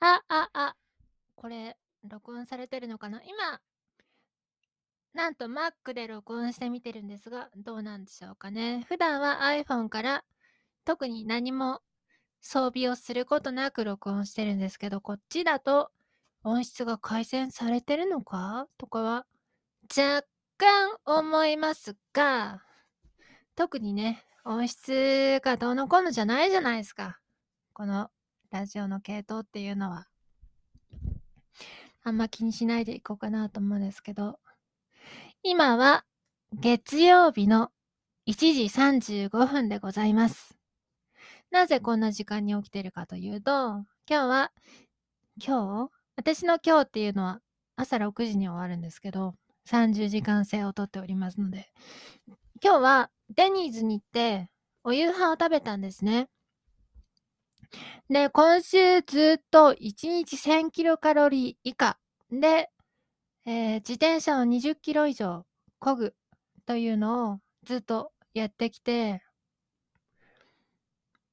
あ、あ、あ、これ、録音されてるのかな？今、なんと Mac で録音してみてるんですが、どうなんでしょうかね？普段は iPhone から特に何も装備をすることなく録音してるんですけど、こっちだと音質が改善されてるのか？とかは若干思いますが、特にね、音質がどうのこうのじゃないじゃないですか。このラジオの系統っていうのは。あんま気にしないでいこうかなと思うんですけど、今は月曜日の1時35分でございます。なぜこんな時間に起きてるかというと、今日は、今日？私の今日っていうのは朝6時に終わるんですけど、30時間制をとっておりますので、今日はデニーズに行ってお夕飯を食べたんですね。で、今週ずっと1日1000キロカロリー以下で、えー自転車を20キロ以上漕ぐというのをずっとやってきて、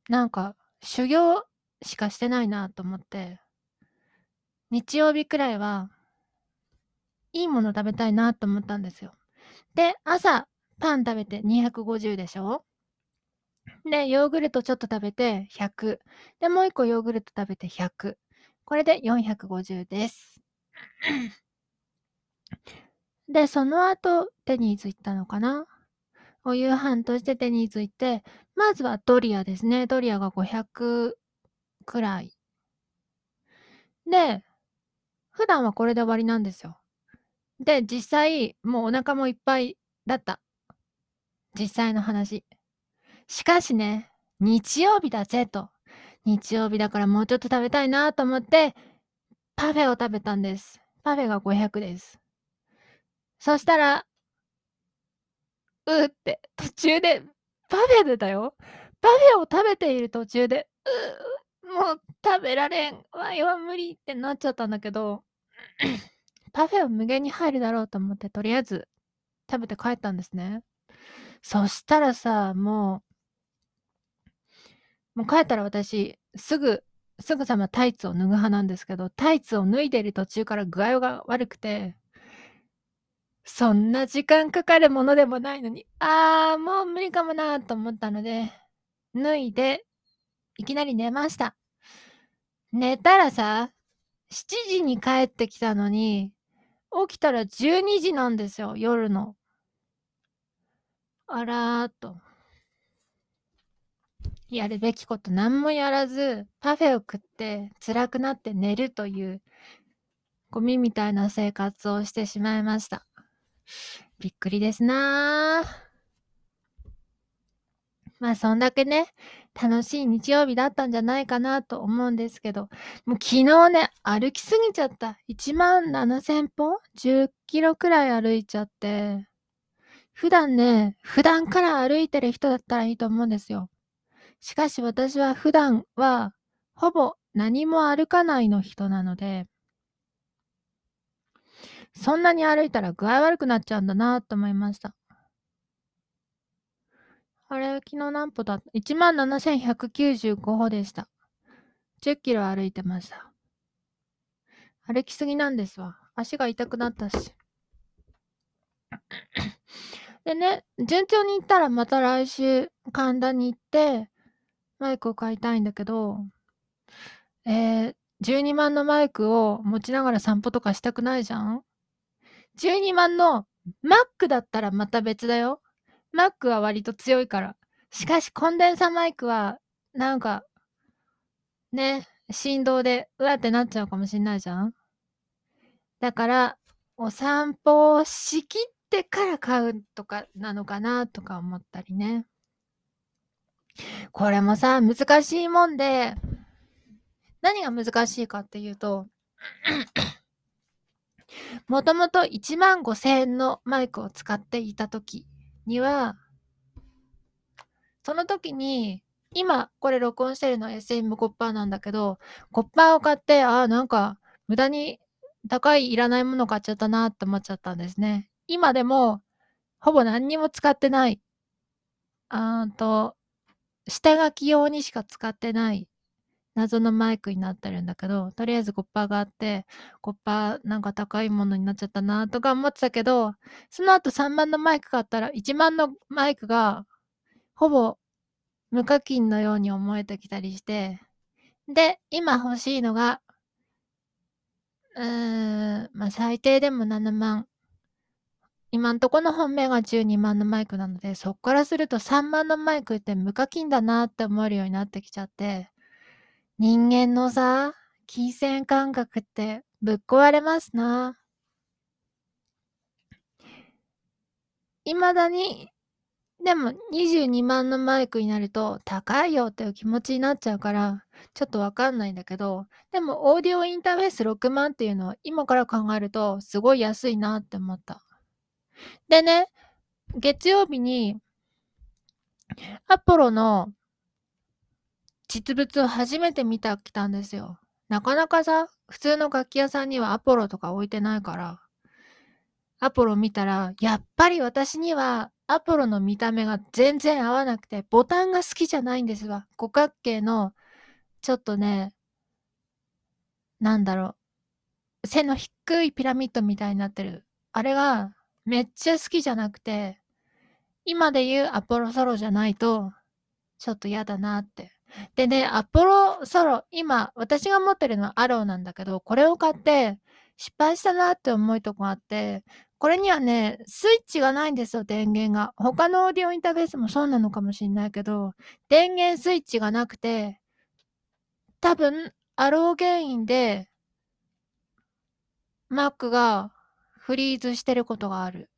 なんか修行しかしてないなと思って、日曜日くらいはいいもの食べたいなと思ったんですよ。で、朝パン食べて250でしょ？で、ヨーグルトちょっと食べて100。で、もう一個ヨーグルト食べて100。これで450です。で、その後、デニーズ行ったのかな？お夕飯としてデニーズ行って、まずはドリアですね。ドリアが500くらい。で、普段はこれで終わりなんですよ。で、実際、もうお腹もいっぱいだった。実際の話。しかしね、日曜日だぜと。日曜日だからもうちょっと食べたいなと思って、パフェを食べたんです。パフェが500です。そしたら、うーって、途中で、パフェでだよ。パフェを食べている途中で、うー、もう食べられん。わいは無理ってなっちゃったんだけど、パフェは無限に入るだろうと思って、とりあえず食べて帰ったんですね。そしたらさ、もう、もう帰ったら私、すぐ、すぐさまタイツを脱ぐ派なんですけど、タイツを脱いでる途中から具合が悪くて、そんな時間かかるものでもないのに、あー、もう無理かもなと思ったので、脱いで、いきなり寝ました。寝たらさ、7時に帰ってきたのに、起きたら12時なんですよ、夜の。あらーと。やるべきこと何もやらず、パフェを食って辛くなって寝るという、ゴミみたいな生活をしてしまいました。びっくりですな。まあ、そんだけね、楽しい日曜日だったんじゃないかなと思うんですけど、もう昨日ね、歩きすぎちゃった。1万7000歩 ?10 キロくらい歩いちゃって、普段ね、普段から歩いてる人だったらいいと思うんですよ。しかし私は普段はほぼ何も歩かないの人なので、そんなに歩いたら具合悪くなっちゃうんだなと思いました。あれ、昨日何歩だ？った ?17,195 歩でした。10キロ歩いてました。歩きすぎなんですわ。足が痛くなったし。でね、順調に行ったらまた来週神田に行って、マイクを買いたいんだけど、えー、12万のマイクを持ちながら散歩とかしたくないじゃん ?12 万の Mac だったらまた別だよ。Mac は割と強いから。しかしコンデンサマイクはなんかね、振動でうわってなっちゃうかもしんないじゃん？だからお散歩をしきってから買うとかなのかなとか思ったりね。これもさ、難しいもんで、何が難しいかっていうと、もともと1万5000円のマイクを使っていた時には、その時に、今これ録音してるの SM5% なんだけど、5%を買って、ああ、なんか無駄に高いいらないもの買っちゃったなって思っちゃったんですね。今でも、ほぼ何にも使ってない。あーと、下書き用にしか使ってない謎のマイクになってるんだけど、とりあえずコッパーがあって、コッパーなんか高いものになっちゃったなとか思ってたけど、その後3万のマイク買ったら1万のマイクがほぼ無課金のように思えてきたりして、で、今欲しいのが、うーん、まあ最低でも7万。今んとこの本命が12万のマイクなので、そっからすると3万のマイクって無課金だなって思えるようになってきちゃって、人間のさ、金銭感覚ってぶっ壊れますな。未だに、でも22万のマイクになると高いよっていう気持ちになっちゃうから、ちょっとわかんないんだけど、でもオーディオインターフェース6万っていうのは今から考えるとすごい安いなって思った。でね、月曜日にアポロの実物を初めて見たきたんですよ。なかなかさ、普通の楽器屋さんにはアポロとか置いてないから、アポロ見たら、やっぱり私にはアポロの見た目が全然合わなくて、ボタンが好きじゃないんですわ。五角形の、ちょっとね、なんだろう、背の低いピラミッドみたいになってる。あれがめっちゃ好きじゃなくて、今で言うアポロソロじゃないと、ちょっと嫌だなってでね、アポロソロ、今、私が持ってるのはアローなんだけど、これを買って失敗したなって思うとこあって、これにはね、スイッチがないんですよ、電源が。他のオーディオインターフェースもそうなのかもしんないけど、電源スイッチがなくて、多分、アロー原因で、Mac がフリーズしてることがある。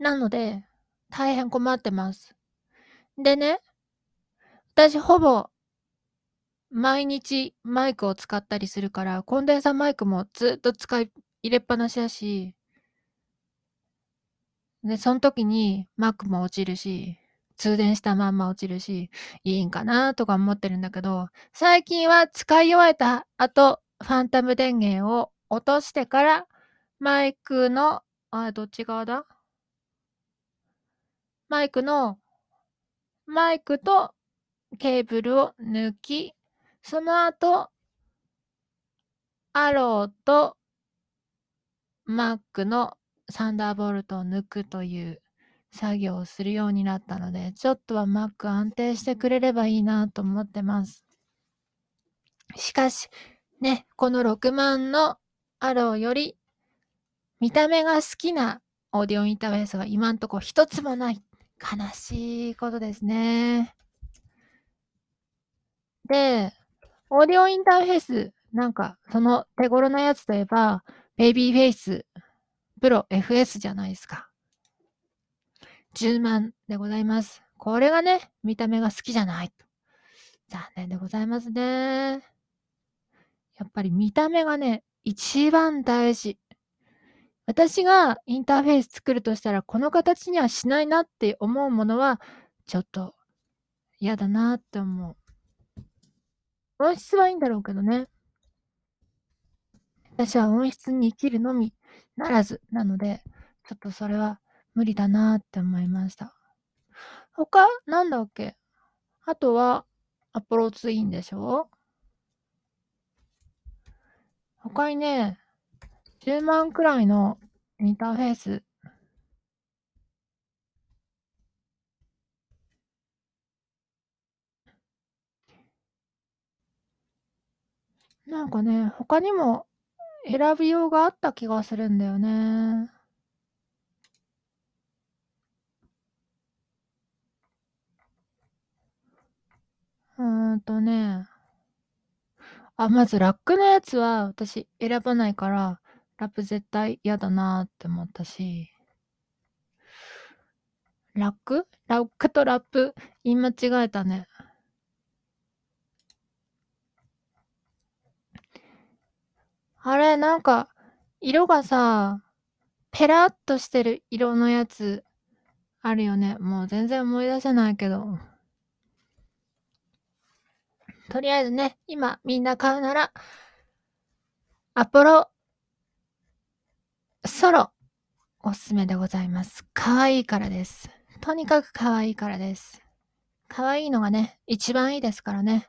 なので、大変困ってます。でね、私ほぼ毎日マイクを使ったりするから、コンデンサーマイクもずっと使い入れっぱなしだし、で、その時にマックも落ちるし、通電したまんま落ちるし、いいんかなとか思ってるんだけど、最近は使い終えた後、ファンタム電源を落としてから、マイクの、あ、どっち側だ？マイクの、マイクとケーブルを抜き、その後、アローと Mac のサンダーボルトを抜くという作業をするようになったので、ちょっとは Mac 安定してくれればいいなと思ってます。しかし、ね、この6万のアローより見た目が好きなオーディオインターフェースが今んとこ一つもない。悲しいことですね。で、オーディオインターフェース、なんか、その手頃なやつといえば、Babyface Pro FS じゃないですか。10万でございます。これがね、見た目が好きじゃないと。残念でございますね。やっぱり見た目がね、一番大事。私がインターフェース作るとしたら、この形にはしないなって思うものは、ちょっと嫌だなって思う。音質はいいんだろうけどね。私は音質に生きるのみならずなので、ちょっとそれは無理だなって思いました。他、なんだっけ？あとは、アポロツインでしょ？他にね、10万くらいのインターフェースなんかね、他にも選びようがあった気がするんだよね。うーんとね。あ、まずラックのやつは私選ばないから、ラップ絶対嫌だなって思ったし。ラック？ラックとラップ言い間違えたね。あれ、なんか、色がさ、ペラッとしてる色のやつあるよね。もう全然思い出せないけど。とりあえずね、今みんな買うなら、アポロソロおすすめでございます。可愛いからです。とにかく可愛いからです。可愛いのがね、一番いいですからね。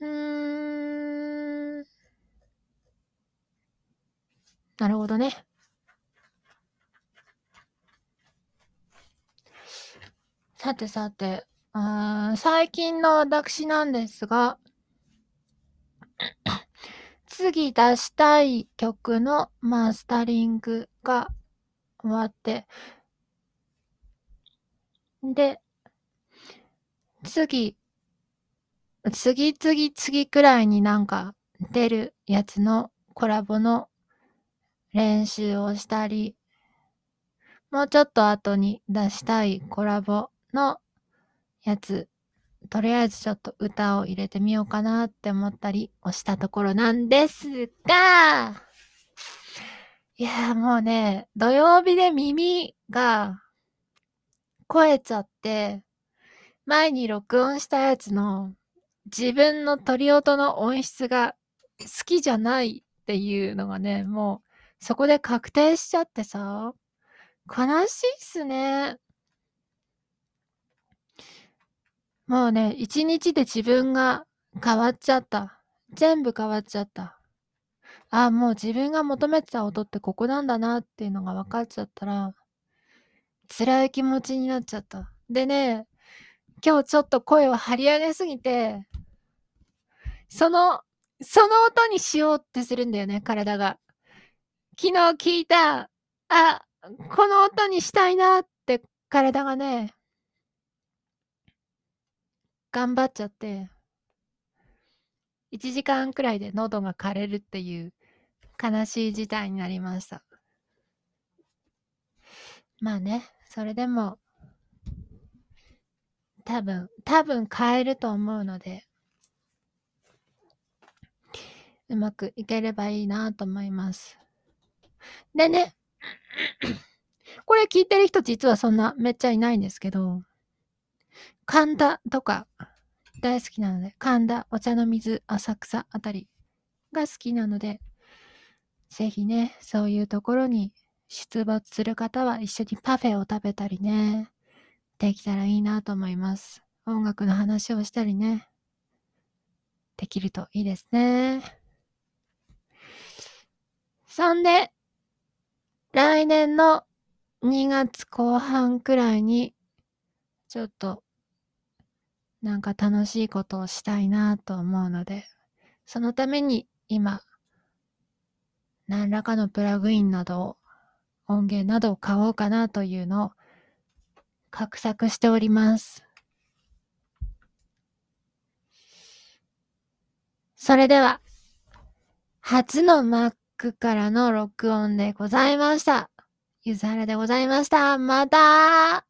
うーん。なるほどね。さてさて、あー最近の私なんですが、次出したい曲のマスタリングが終わって、で、次、次次次くらいになんか出るやつのコラボの練習をしたり、もうちょっと後に出したいコラボのやつ、とりあえずちょっと歌を入れてみようかなって思ったりをしたところなんですが、いやもうね、土曜日で耳が肥えちゃって、前に録音したやつの自分の鳥音の音質が好きじゃないっていうのがね、もうそこで確定しちゃってさ、悲しいっすね。もうね、一日で自分が変わっちゃった。全部変わっちゃった。あ、もう自分が求めてた音ってここなんだなっていうのが分かっちゃったら、辛い気持ちになっちゃった。でね、今日ちょっと声を張り上げすぎて、その、その音にしようってするんだよね、体が。昨日聞いた、あ、この音にしたいなって体がね、頑張っちゃって、1時間くらいで喉が枯れるっていう悲しい事態になりました。まあね、それでも、多分、多分変えると思うので、うまくいければいいなと思います。でね、これ聞いてる人実はそんなめっちゃいないんですけど、神田とか大好きなので、神田、お茶の水、浅草あたりが好きなので、ぜひね、そういうところに出没する方は一緒にパフェを食べたりね、できたらいいなと思います。音楽の話をしたりね、できるといいですね。そんで、来年の2月後半くらいに、ちょっと、なんか楽しいことをしたいなと思うので、そのために今、何らかのプラグインなどを、音源などを買おうかなというのを画策しております。それでは、初の Mac からの録音でございました。ゆずはらでございました。また